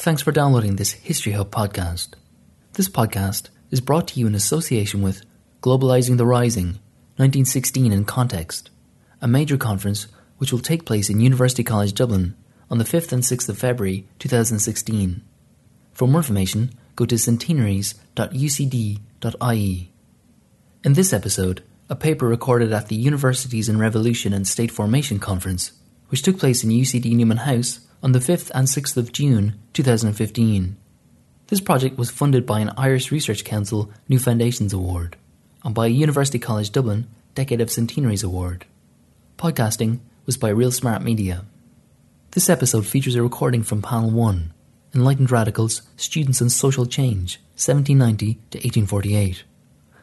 Thanks for downloading this History Hub podcast. This podcast is brought to you in association with Globalizing the Rising 1916 in Context, a major conference which will take place in University College Dublin on the 5th and 6th of February 2016. For more information, go to centenaries.ucd.ie. In this episode, a paper recorded at the Universities in Revolution and State Formation Conference, which took place in UCD Newman House on the 5th and 6th of June 2015. This project was funded by an Irish Research Council New Foundations Award and by University College Dublin Decade of Centenaries Award. Podcasting was by Real Smart Media. This episode features a recording from Panel 1 Enlightened Radicals, Students and Social Change, 1790 to 1848.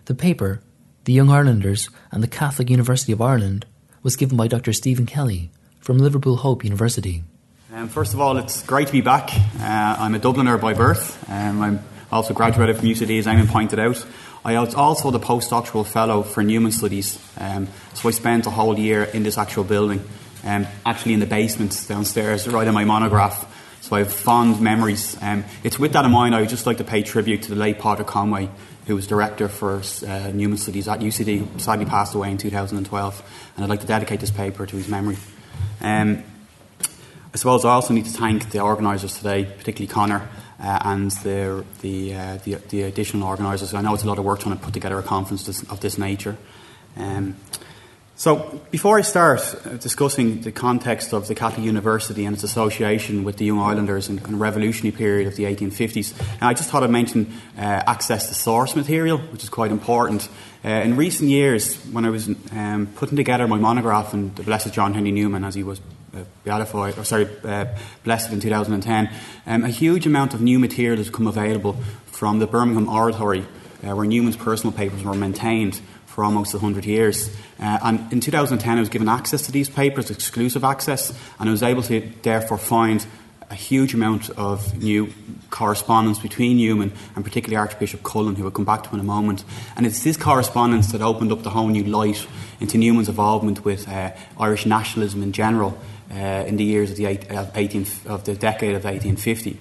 The paper, The Young Irelanders and the Catholic University of Ireland, was given by Dr. Stephen Kelly from Liverpool Hope University. Um, first of all, it's great to be back. Uh, I'm a Dubliner by birth. Um, I'm also graduated from UCD, as Eamon pointed out. I was also the postdoctoral fellow for Newman Studies, um, so I spent a whole year in this actual building, um, actually in the basement downstairs, in my monograph. So I have fond memories. Um, it's with that in mind, I would just like to pay tribute to the late Padraig Conway, who was director for uh, Newman Studies at UCD, sadly passed away in 2012, and I'd like to dedicate this paper to his memory. Um, I suppose I also need to thank the organisers today, particularly Connor uh, and the the, uh, the, the additional organisers. I know it's a lot of work trying to put together a conference of this nature. Um, so, before I start uh, discussing the context of the Catholic University and its association with the Young kind of revolutionary period of the 1850s, I just thought I'd mention uh, access to source material, which is quite important. Uh, in recent years, when I was um, putting together my monograph on the Blessed John Henry Newman, as he was beatified, or sorry, uh, blessed in 2010, um, a huge amount of new material has become available from the Birmingham Oratory, uh, where Newman's personal papers were maintained for almost 100 years. Uh, and in 2010, I was given access to these papers, exclusive access, and I was able to therefore find a huge amount of new correspondence between Newman and particularly Archbishop Cullen, who we'll come back to in a moment. And it's this correspondence that opened up the whole new light into Newman's involvement with uh, Irish nationalism in general uh, in the years of the, eight, 18, of the decade of 1850.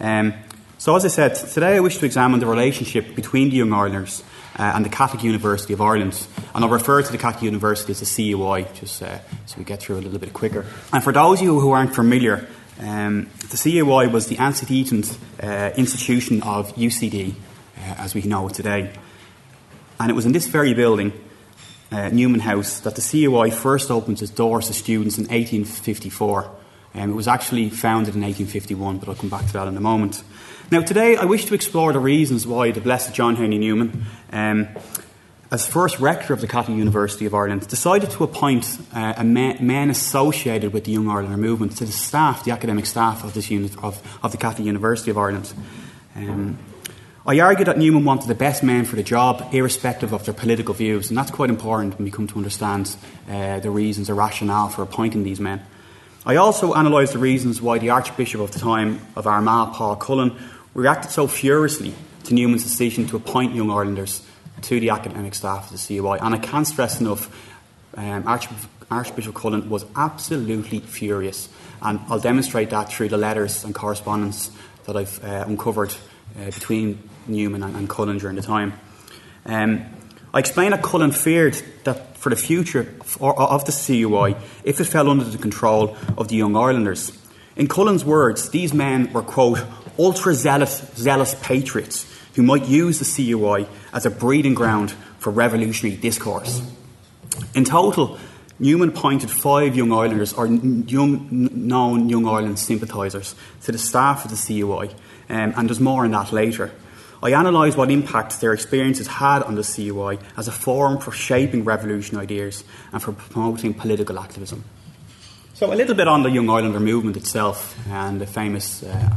Um, so, as I said, today I wish to examine the relationship between the Young Irelanders uh, and the Catholic University of Ireland. And I'll refer to the Catholic University as the CUI, just uh, so we get through a little bit quicker. And for those of you who aren't familiar, um, the CUI was the antecedent uh, institution of UCD, uh, as we know it today. And it was in this very building, uh, Newman House, that the CUI first opened its doors to students in 1854. Um, it was actually founded in 1851, but I'll come back to that in a moment. Now, today I wish to explore the reasons why the Blessed John Henry Newman, um, as first rector of the Catholic University of Ireland, decided to appoint uh, a man, associated with the Young Ireland movement to the staff, the academic staff of this unit of, of the Catholic University of Ireland. Um, I argue that Newman wanted the best men for the job, irrespective of their political views, and that's quite important when we come to understand uh, the reasons, the rationale for appointing these men. I also analysed the reasons why the Archbishop of the time of Armagh, Paul Cullen, reacted so furiously to Newman's decision to appoint Young Irelanders to the academic staff of the CUI. And I can't stress enough, um, Archbishop, Archbishop Cullen was absolutely furious. And I'll demonstrate that through the letters and correspondence that I've uh, uncovered uh, between Newman and, and, Cullen during the time. Um, I explained that Cullen feared that for the future of the CUI, if it fell under the control of the Young Irelanders. In Cullen's words, these men were, quote, ultra zealous, zealous patriots who might use the CUI as a breeding ground for revolutionary discourse. In total, Newman appointed five Young Irelanders, or young, known Young Ireland sympathisers, to the staff of the CUI, um, and there's more on that later. I analysed what impact their experiences had on the CUI as a forum for shaping revolution ideas and for promoting political activism. So, a little bit on the Young Irelander movement itself and the famous uh,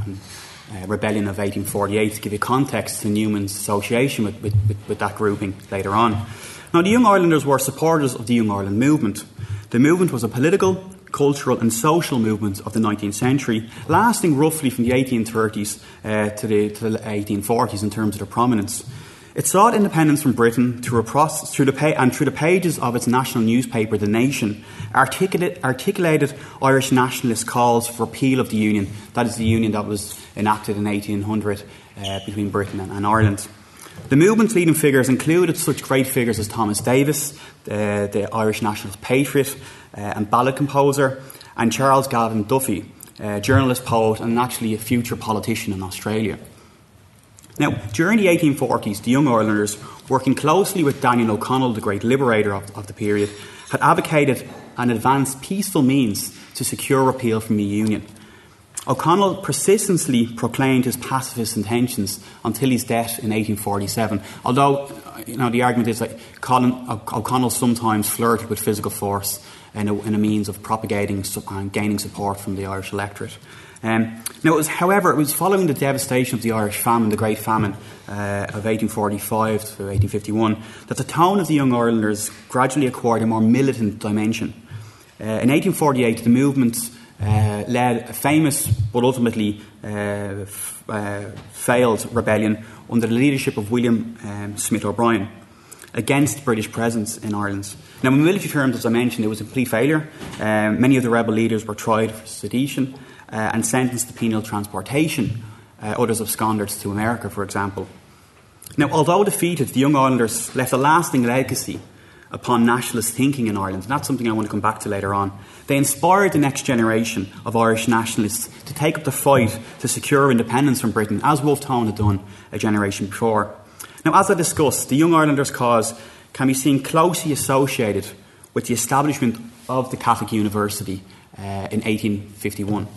uh, rebellion of 1848 to give you context to Newman's association with, with, with, with that grouping later on. Now, the Young Irelanders were supporters of the Young Ireland movement. The movement was a political, cultural, and social movement of the 19th century, lasting roughly from the 1830s uh, to, the, to, the, 1840s in terms of their prominence. It sought independence from Britain through, process, through the and through the pages of its national newspaper, The Nation, articulate, articulated Irish nationalist calls for repeal of the Union. That is the Union that was enacted in 1800 uh, between Britain and, and, Ireland. The movement's leading figures included such great figures as Thomas Davis, uh, the Irish nationalist patriot uh, and ballad composer, and Charles Gavan Duffy, journalist, poet, and actually a future politician in Australia. Now, during the 1840s, the Young Irelanders, working closely with Daniel O'Connell, the great liberator of, of the period, had advocated and advanced peaceful means to secure repeal from the Union. O'Connell persistently proclaimed his pacifist intentions until his death in 1847. Although, you know, the argument is that Colin, O'Connell sometimes flirted with physical force in a, in a means of propagating and gaining support from the Irish electorate. Um, now, it was, however, it was following the devastation of the Irish famine, the Great Famine uh, of 1845 to 1851, that the tone of the Young Irelanders gradually acquired a more militant dimension. Uh, in 1848, the movement uh, led a famous but ultimately uh, f- uh, failed rebellion under the leadership of William um, Smith O'Brien against British presence in Ireland. Now, in military terms, as I mentioned, it was a complete failure. Um, many of the rebel leaders were tried for sedition uh, and sentenced to penal transportation. Uh, others absconded to America, for example. Now, although defeated, the Young Irelanders left a lasting legacy upon nationalist thinking in Ireland, and that's something I want to come back to later on. They inspired the next generation of Irish nationalists to take up the fight to secure independence from Britain, as Wolfe Tone had done a generation before. Now, as I discussed, the Young Irelanders' cause can be seen closely associated with the establishment of the Catholic University uh, in 1851.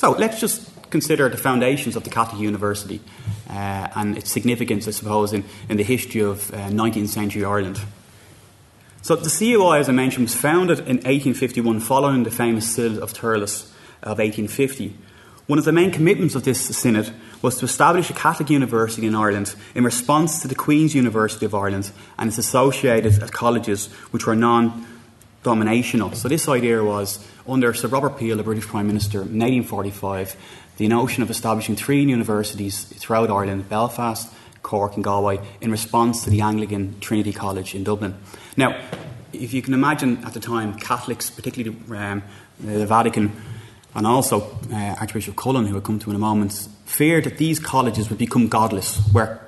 So let's just consider the foundations of the Catholic University uh, and its significance, I suppose, in, in the history of uh, 19th century Ireland. So the CUI, as I mentioned, was founded in 1851 following the famous Synod of Thurles of 1850. One of the main commitments of this synod was to establish a Catholic university in Ireland in response to the Queen's University of Ireland and its associated colleges, which were non dominational. So, this idea was under Sir Robert Peel, the British Prime Minister, in 1845, the notion of establishing three universities throughout Ireland Belfast, Cork, and Galway in response to the Anglican Trinity College in Dublin. Now, if you can imagine at the time, Catholics, particularly um, the Vatican, and also uh, Archbishop Cullen, who will come to in a moment, feared that these colleges would become godless, where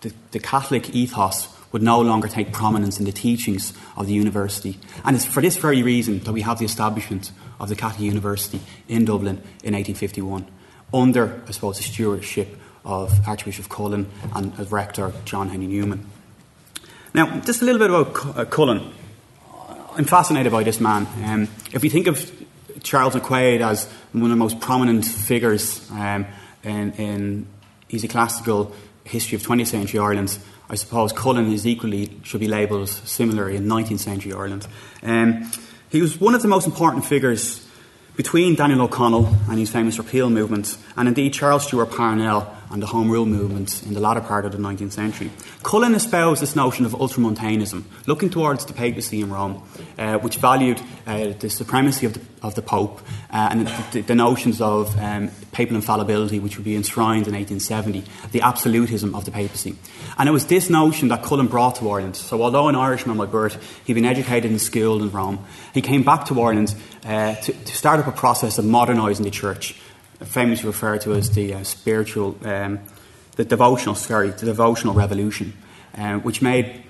the, the Catholic ethos would no longer take prominence in the teachings of the university. And it's for this very reason that we have the establishment of the Catholic University in Dublin in 1851, under, I suppose, the stewardship of Archbishop Cullen and as rector John Henry Newman. Now, just a little bit about uh, Cullen. I'm fascinated by this man. Um, if we think of Charles McQuaid as one of the most prominent figures um, in, in ecclesiastical history of 20th century Ireland, I suppose Cullen is equally should be labelled similarly in 19th century Ireland. Um, he was one of the most important figures between Daniel O'Connell and his famous repeal movement, and indeed Charles Stewart Parnell and the Home Rule movement in the latter part of the 19th century. Cullen espoused this notion of ultramontanism, looking towards the papacy in Rome, uh, which valued uh, the supremacy of the, of the Pope uh, and the, the, notions of um, papal infallibility, which would be enshrined in 1870, the absolutism of the papacy. And it was this notion that Cullen brought to Ireland. So, although an Irishman by birth, he'd been educated and schooled in Rome, he came back to Ireland uh, to, to start up a process of modernising the church famously referred to as the uh, spiritual, um, the devotional, sorry, the devotional revolution, um, which made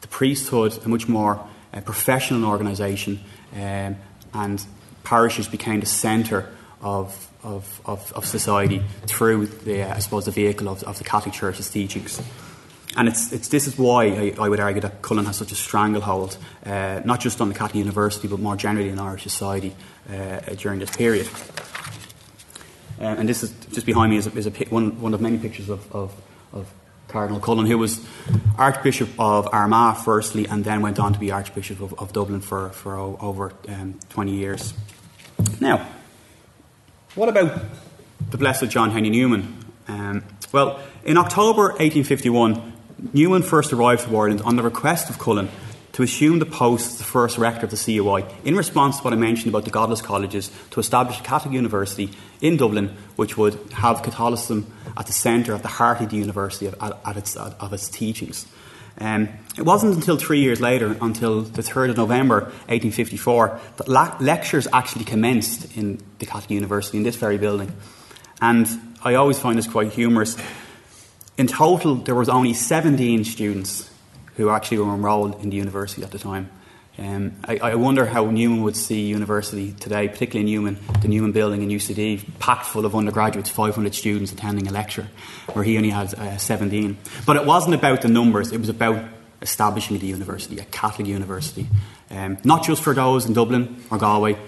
the priesthood a much more uh, professional organisation, um, and parishes became the centre of, of, of, of, society through the, uh, I suppose, the vehicle of, of the Catholic Church's teachings. And it's, it's, this is why I, I, would argue that Cullen has such a stranglehold, uh, not just on the Catholic University, but more generally in Irish society uh, during this period. Uh, and this is just behind me is, a, is a, one, one of many pictures of, of, of Cardinal Cullen, who was Archbishop of Armagh firstly, and then went on to be Archbishop of, of Dublin for, for over um, 20 years. Now, what about the Blessed John Henry Newman? Um, well, in October 1851, Newman first arrived to Ireland on the request of Cullen to assume the post as the first rector of the CUI in response to what I mentioned about the godless colleges to establish a Catholic university in Dublin which would have Catholicism at the centre, at the heart of the university, at, at its, of its teachings. Um, it wasn't until three years later, until the 3rd of November 1854, that la- lectures actually commenced in the Catholic University in this very building. And I always find this quite humorous. In total, there was only 17 students who actually were enrolled in the university at the time. Um, I, I, wonder how Newman would see university today, particularly Newman, the Newman building in UCD, packed full of undergraduates, 500 students attending a lecture, where he only had uh, 17. But it wasn't about the numbers, it was about establishing the university, a Catholic university. Um, not just for those in Dublin or Galway,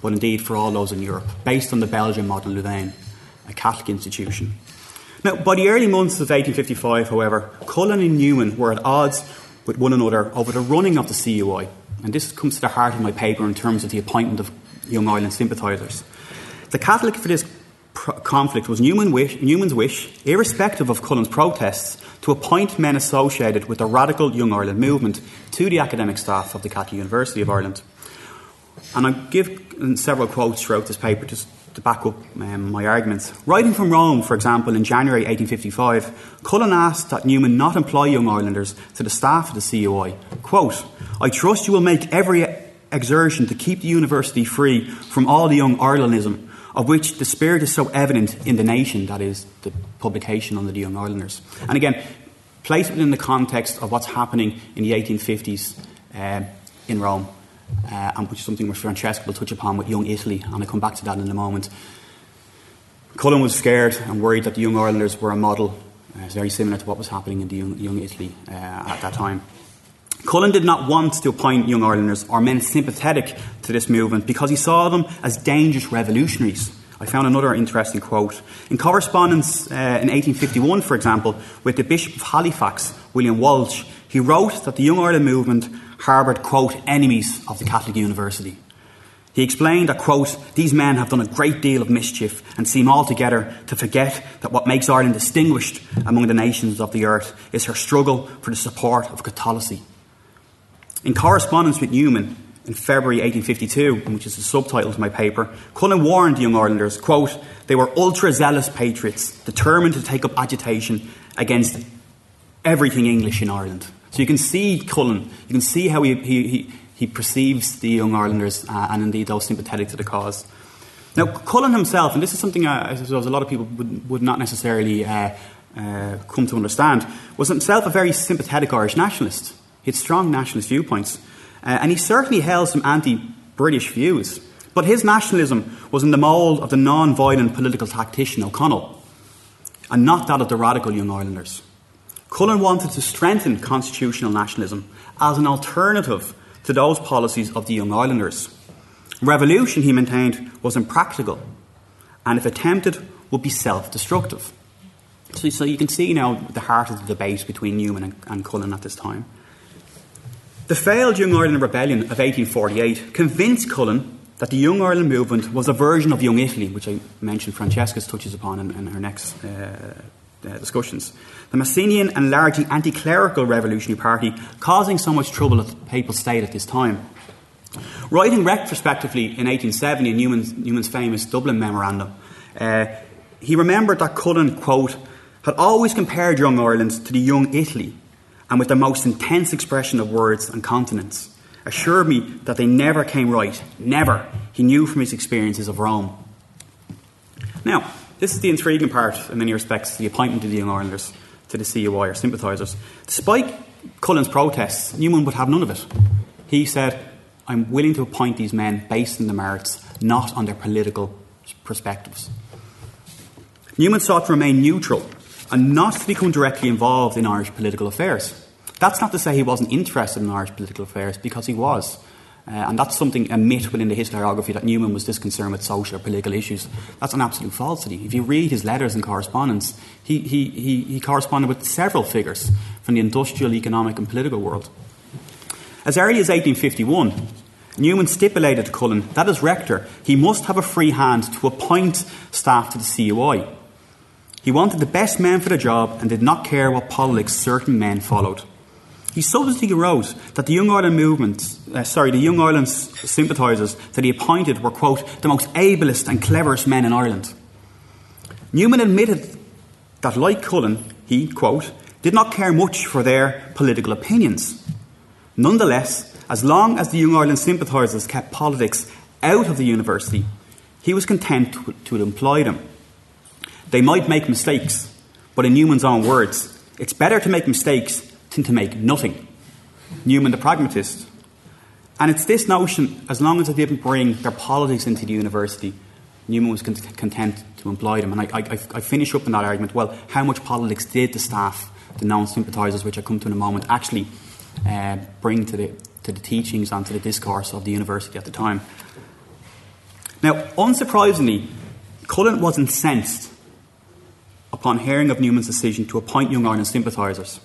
but indeed for all those in Europe, based on the Belgian model Louvain, a Catholic institution. Now, by the early months of 1855, however, Cullen and Newman were at odds with one another over the running of the CUI. And this comes to the heart of my paper in terms of the appointment of Young Ireland sympathisers. The Catholic for this conflict was Newman wish, Newman's wish, irrespective of Cullen's protests, to appoint men associated with the radical Young Ireland movement to the academic staff of the Catholic University of Ireland. And I give several quotes throughout this paper just to back up um, my arguments. Writing from Rome, for example, in January 1855, Cullen asked that Newman not employ young Irelanders to the staff of the CUI. Quote, I trust you will make every exertion to keep the university free from all the young Irelandism, of which the spirit is so evident in the nation, that is, the publication under the Young Irelanders. And again, place it in the context of what's happening in the 1850s uh, in Rome uh, and which is something which Francesca will touch upon with Young Italy, and I'll come back to that in a moment. Cullen was scared and worried that the Young Irelanders were a model uh, very similar to what was happening in the Young, young Italy uh, at that time. Cullen did not want to appoint Young Irelanders or men sympathetic to this movement because he saw them as dangerous revolutionaries. I found another interesting quote. In correspondence uh, in 1851, for example, with the Bishop of Halifax, William Walsh, he wrote that the Young Ireland movement harboured, quote, enemies of the Catholic University. He explained that, quote, these men have done a great deal of mischief and seem altogether to forget that what makes Ireland distinguished among the nations of the earth is her struggle for the support of Catholicy. In correspondence with Newman in February 1852, which is the subtitle to my paper, Cullen warned the young Irelanders, quote, they were ultra zealous patriots, determined to take up agitation against everything English in Ireland. So you can see Cullen, you can see how he, he, he, perceives the Young Irelanders uh, and indeed those sympathetic to the cause. Now, Cullen himself, and this is something I suppose a lot of people would, would not necessarily uh, uh, come to understand, was himself a very sympathetic Irish nationalist. He had strong nationalist viewpoints, uh, and he certainly held some anti British views. But his nationalism was in the mould of the non violent political tactician O'Connell, and not that of the radical Young Irelanders. Cullen wanted to strengthen constitutional nationalism as an alternative to those policies of the Young Irelanders. Revolution, he maintained, was impractical and, if attempted, would be self destructive. So, so, you can see now the heart of the debate between Newman and, and Cullen at this time. The failed Young Ireland Rebellion of 1848 convinced Cullen that the Young Ireland movement was a version of Young Italy, which I mentioned Francesca touches upon in, in her next uh, uh, discussions. The Mazzinian and largely anti clerical Revolutionary Party causing so much trouble at the Papal State at this time. Writing retrospectively in 1870 in Newman's, Newman's famous Dublin Memorandum, uh, he remembered that Cullen, quote, had always compared young Ireland to the young Italy, and with the most intense expression of words and continents, assured me that they never came right. Never. He knew from his experiences of Rome. Now, this is the intriguing part in many respects, the appointment of the Young Irelanders to the CUI or sympathisers. Despite Cullen's protests, Newman would have none of it. He said, I'm willing to appoint these men based on the merits, not on their political perspectives. Newman sought to remain neutral and not to become directly involved in Irish political affairs. That's not to say he wasn't interested in Irish political affairs, because he was. Uh, and that's something, a myth within the historiography that Newman was disconcerted with social or political issues. That's an absolute falsity. If you read his letters and correspondence, he, he, he, he corresponded with several figures from the industrial, economic, and political world. As early as 1851, Newman stipulated to Cullen that as rector, he must have a free hand to appoint staff to the CUI. He wanted the best men for the job and did not care what politics certain men followed. He subsequently wrote that the Young Ireland movement, uh, sorry, the Young Ireland sympathisers that he appointed were, quote, the most ablest and cleverest men in Ireland. Newman admitted that, like Cullen, he, quote, did not care much for their political opinions. Nonetheless, as long as the Young Ireland sympathisers kept politics out of the university, he was content to, to employ them. They might make mistakes, but in Newman's own words, it's better to make mistakes to make nothing. Newman the pragmatist. And it's this notion, as long as they didn't bring their politics into the university, Newman was content to employ them. And I, I, I finish up in that argument. Well, how much politics did the staff, the non sympathisers, which I come to in a moment, actually uh, bring to the, to the teachings and to the discourse of the university at the time? Now, unsurprisingly, Cullen was incensed upon hearing of Newman's decision to appoint Young Ireland sympathisers.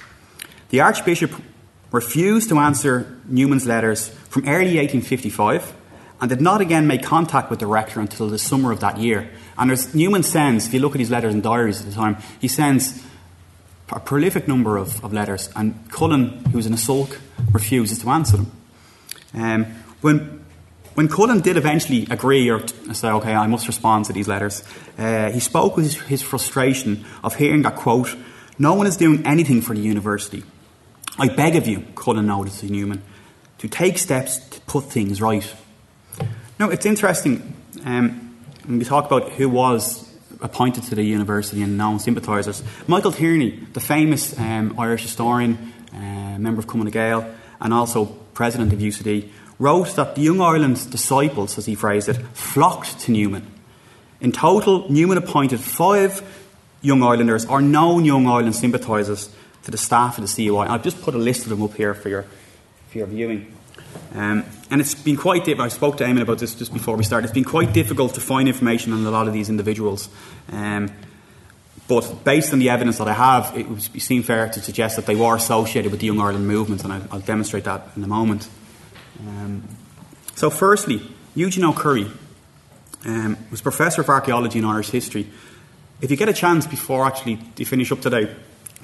The Archbishop refused to answer Newman's letters from early 1855 and did not again make contact with the rector until the summer of that year. And Newman sends, if you look at his letters and diaries at the time, he sends a prolific number of, of letters, and Cullen, who was in a sulk, refuses to answer them. Um, when, when Cullen did eventually agree or say, okay, I must respond to these letters, uh, he spoke with his, his frustration of hearing that, quote, no one is doing anything for the university. I beg of you, Cullen noted to Newman, to take steps to put things right. Now, it's interesting um, when we talk about who was appointed to the university and known sympathisers. Michael Tierney, the famous um, Irish historian, uh, member of Cumann Gael, and also president of UCD, wrote that the Young Ireland disciples, as he phrased it, flocked to Newman. In total, Newman appointed five Young Irelanders or known Young Ireland sympathisers to the staff of the CUI. I've just put a list of them up here for your, for your viewing. Um, and it's been quite difficult. I spoke to Eamon about this just before we started. It's been quite difficult to find information on a lot of these individuals. Um, but based on the evidence that I have, it would seem fair to suggest that they were associated with the Young Ireland movement, and I'll, I'll demonstrate that in a moment. Um, so, firstly, Eugene O'Curry um, was Professor of Archaeology and Irish History. If you get a chance before actually you finish up today,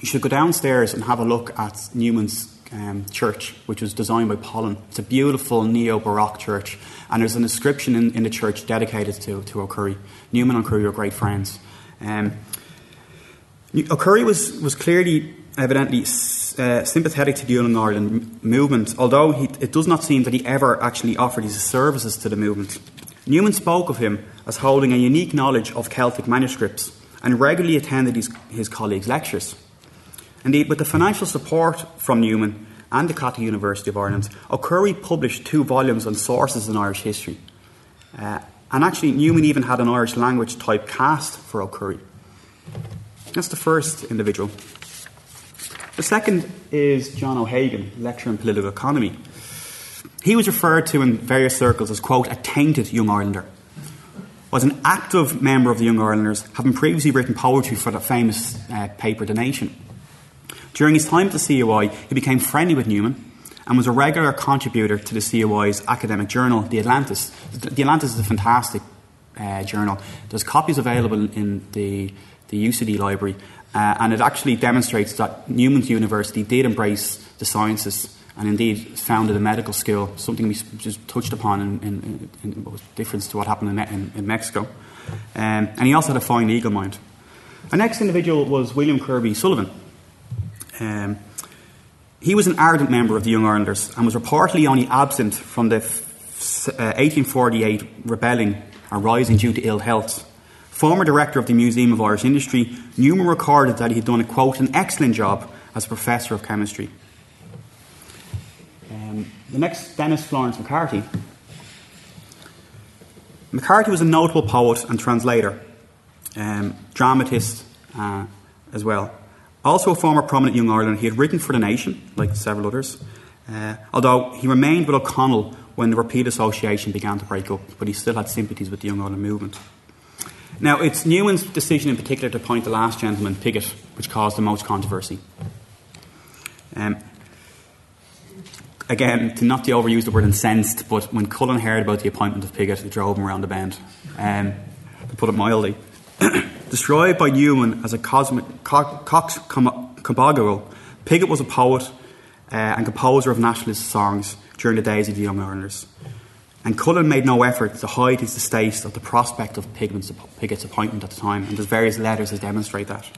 you should go downstairs and have a look at Newman's um, church, which was designed by Pollen. It's a beautiful neo Baroque church, and there's an inscription in, in, the church dedicated to, to O'Curry. Newman and O'Curry were great friends. Um, O'Curry was, was clearly, evidently, uh, sympathetic to the Young Ireland movement, although he, it does not seem that he ever actually offered his services to the movement. Newman spoke of him as holding a unique knowledge of Celtic manuscripts and regularly attended his, his colleagues' lectures. Indeed, with the financial support from Newman and the Catholic University of Ireland, O'Curry published two volumes on sources in Irish history. Uh, and actually, Newman even had an Irish language type cast for O'Curry. That's the first individual. The second is John O'Hagan, lecturer in political economy. He was referred to in various circles as, quote, a tainted young Irelander. Was an active member of the Young Irelanders, having previously written poetry for the famous uh, paper The Nation. During his time at the CUI, he became friendly with Newman and was a regular contributor to the CUI's academic journal, The Atlantis. The Atlantis is a fantastic uh, journal. There's copies available in the, the UCD library, uh, and it actually demonstrates that Newman's University did embrace the sciences and indeed founded a medical school, something we just touched upon in, in, in, in difference to what happened in, in Mexico. Um, and he also had a fine legal mind. Our next individual was William Kirby Sullivan. Um, he was an ardent member of the Young Irelanders and was reportedly only absent from the f- uh, 1848 rebelling or rising due to ill health. Former director of the Museum of Irish Industry, Newman recorded that he had done a quote, an excellent job as a professor of chemistry. Um, the next, Denis Florence McCarthy. McCarthy was a notable poet and translator, um, dramatist uh, as well. Also a former prominent young Ireland, he had written for The Nation, like several others, uh, although he remained with O'Connell when the Repeal Association began to break up, but he still had sympathies with the Young Ireland movement. Now, it's Newman's decision in particular to appoint the last gentleman, Pigott, which caused the most controversy. Um, again, to not to overuse the word incensed, but when Cullen heard about the appointment of Pigott, it drove him around the bend, um, to put it mildly. Described by Newman as a cosmic co- cox Pigott was a poet, uh, and composer of nationalist songs during the days of the Young Irelanders. And Cullen made no effort to hide his distaste of the prospect of Pigott's appointment at the time, and there's various letters that demonstrate that.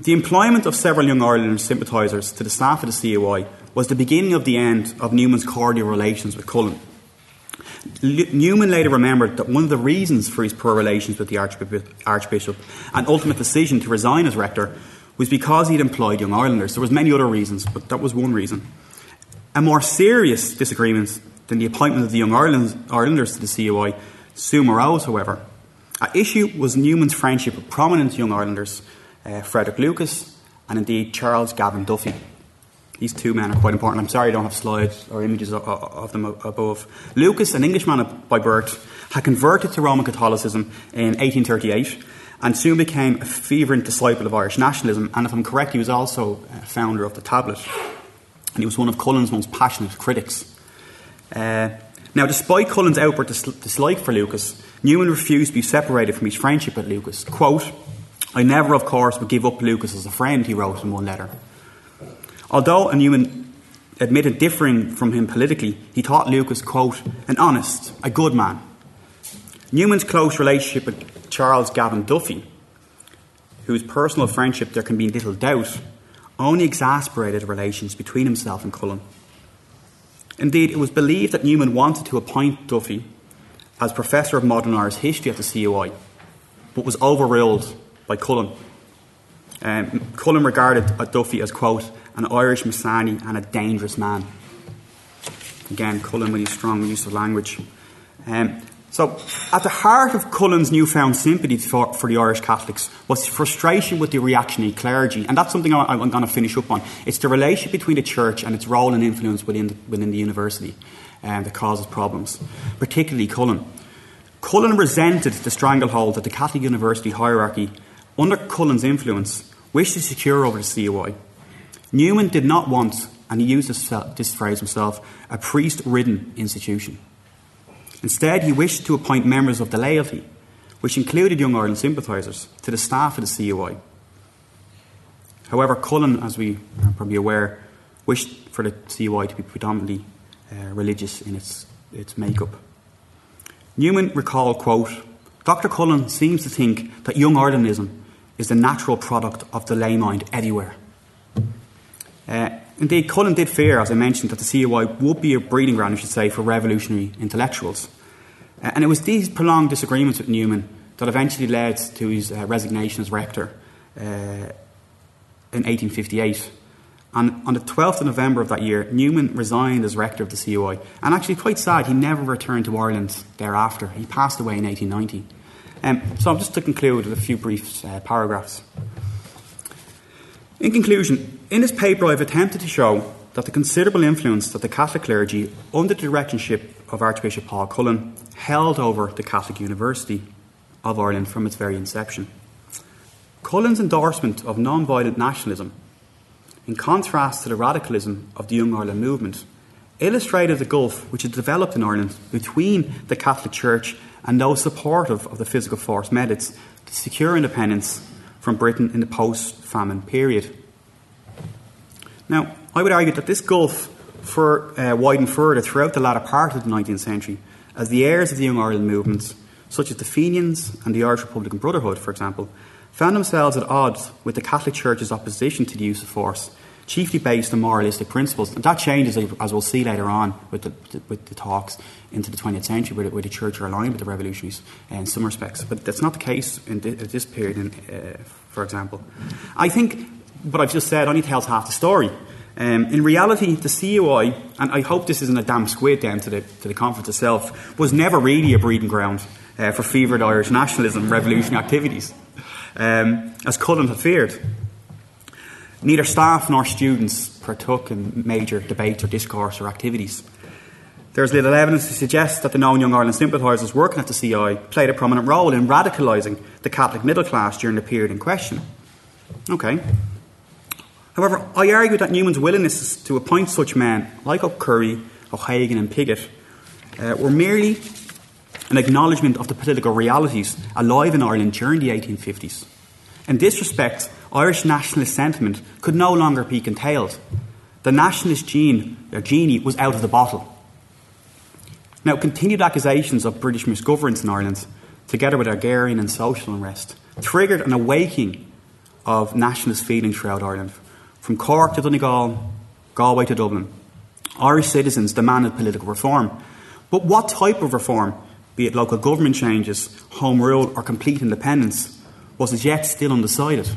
The employment of several Young Irelanders sympathisers to the staff of the CUI was the beginning of the end of Newman's cordial relations with Cullen. Newman later remembered that one of the reasons for his poor relations with the Archbishop and ultimate decision to resign as rector was because he'd employed Young Irelanders. There was many other reasons, but that was one reason. A more serious disagreement than the appointment of the Young Irelanders to the CUI soon arose, however. At issue was Newman's friendship with prominent Young Irelanders, uh, Frederick Lucas and indeed Charles Gavan Duffy. These two men are quite important. I'm sorry I don't have slides or images of, of them above. Lucas, an Englishman by birth, had converted to Roman Catholicism in 1838 and soon became a fervent disciple of Irish nationalism. And if I'm correct, he was also a founder of the Tablet. And he was one of Cullen's most passionate critics. Uh, now, despite Cullen's outward dis- dislike for Lucas, Newman refused to be separated from his friendship with Lucas. Quote, I never, of course, would give up Lucas as a friend, he wrote in one letter. Although Newman admitted differing from him politically, he thought Lucas, quote, an honest, a good man. Newman's close relationship with Charles Gavan Duffy, whose personal friendship there can be little doubt, only exasperated relations between himself and Cullen. Indeed, it was believed that Newman wanted to appoint Duffy as Professor of Modern Irish History at the CUI, but was overruled by Cullen. Um, Cullen regarded Duffy as, quote, an Irish Mazzini and a dangerous man. Again, Cullen with his strong use of language. Um, so, at the heart of Cullen's newfound sympathy for, for, the Irish Catholics was frustration with the reactionary clergy, and that's something I, am going to finish up on. It's the relationship between the church and its role and influence within the, within the university um, that causes problems, particularly Cullen. Cullen resented the stranglehold that the Catholic university hierarchy, under Cullen's influence, wished to secure over the CUI. Newman did not want, and he used this, phrase himself, a priest ridden institution. Instead, he wished to appoint members of the laity, which included Young Ireland sympathisers, to the staff of the CUI. However, Cullen, as we are probably aware, wished for the CUI to be predominantly uh, religious in its, its makeup. Newman recalled, quote, Dr. Cullen seems to think that young Irelandism is the natural product of the lay mind everywhere. Uh, indeed, Cullen did fear, as I mentioned, that the CUI would be a breeding ground, I should say, for revolutionary intellectuals. Uh, and it was these prolonged disagreements with Newman that eventually led to his uh, resignation as rector uh, in 1858. And on the 12th of November of that year, Newman resigned as rector of the CUI. And actually, quite sad, he never returned to Ireland thereafter. He passed away in 1890. Um, so, just to conclude with a few brief uh, paragraphs. In conclusion, in this paper I've attempted to show that the considerable influence that the Catholic clergy, under the directorship of Archbishop Paul Cullen, held over the Catholic University of Ireland from its very inception. Cullen's endorsement of non violent nationalism, in contrast to the radicalism of the Young Ireland movement, illustrated the gulf which had developed in Ireland between the Catholic Church and those supportive of the physical force methods to secure independence from Britain in the post famine period. Now, I would argue that this gulf for, uh, widened further throughout the latter part of the 19th century as the heirs of the Young Ireland movements, such as the Fenians and the Irish Republican Brotherhood, for example, found themselves at odds with the Catholic Church's opposition to the use of force, chiefly based on moralistic principles. And that changes, as we'll see later on with the, with the talks into the 20th century, where the, where the church are aligned with the revolutionaries in some respects. But that's not the case in this period, in, uh, for example. I think what I've just said only tells half the story. Um, in reality, the CUI, and I hope this isn't a damn squid down to the, to the conference itself, was never really a breeding ground uh, for fevered Irish nationalism, revolutionary activities, um, as Cullen had feared. Neither staff nor students partook in major debates or discourse or activities. There's little evidence to suggest that the known Young Ireland sympathisers working at the CI played a prominent role in radicalising the Catholic middle class during the period in question. Okay. However, I argue that Newman's willingness to appoint such men, like O'Curry, O'Hagan, and Pigott, uh, were merely an acknowledgement of the political realities alive in Ireland during the 1850s. In this respect, Irish nationalist sentiment could no longer be contained. The nationalist gene, or genie, was out of the bottle. Now, continued accusations of British misgovernance in Ireland, together with agrarian and social unrest, triggered an awakening of nationalist feeling throughout Ireland. From Cork to Donegal, Galway to Dublin, Irish citizens demanded political reform. But what type of reform, be it local government changes, home rule, or complete independence, was as yet still undecided.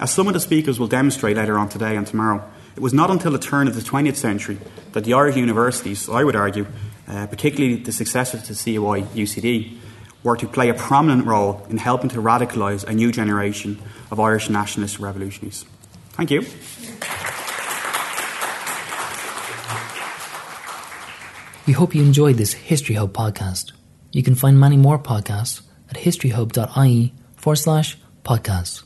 As some of the speakers will demonstrate later on today and tomorrow, it was not until the turn of the 20th century that the Irish universities, I would argue, uh, particularly the successor to CUI UCD, were to play a prominent role in helping to radicalise a new generation of Irish nationalist revolutionaries. Thank you. We hope you enjoyed this History Hub podcast. You can find many more podcasts at historyhub.ie forward slash podcasts.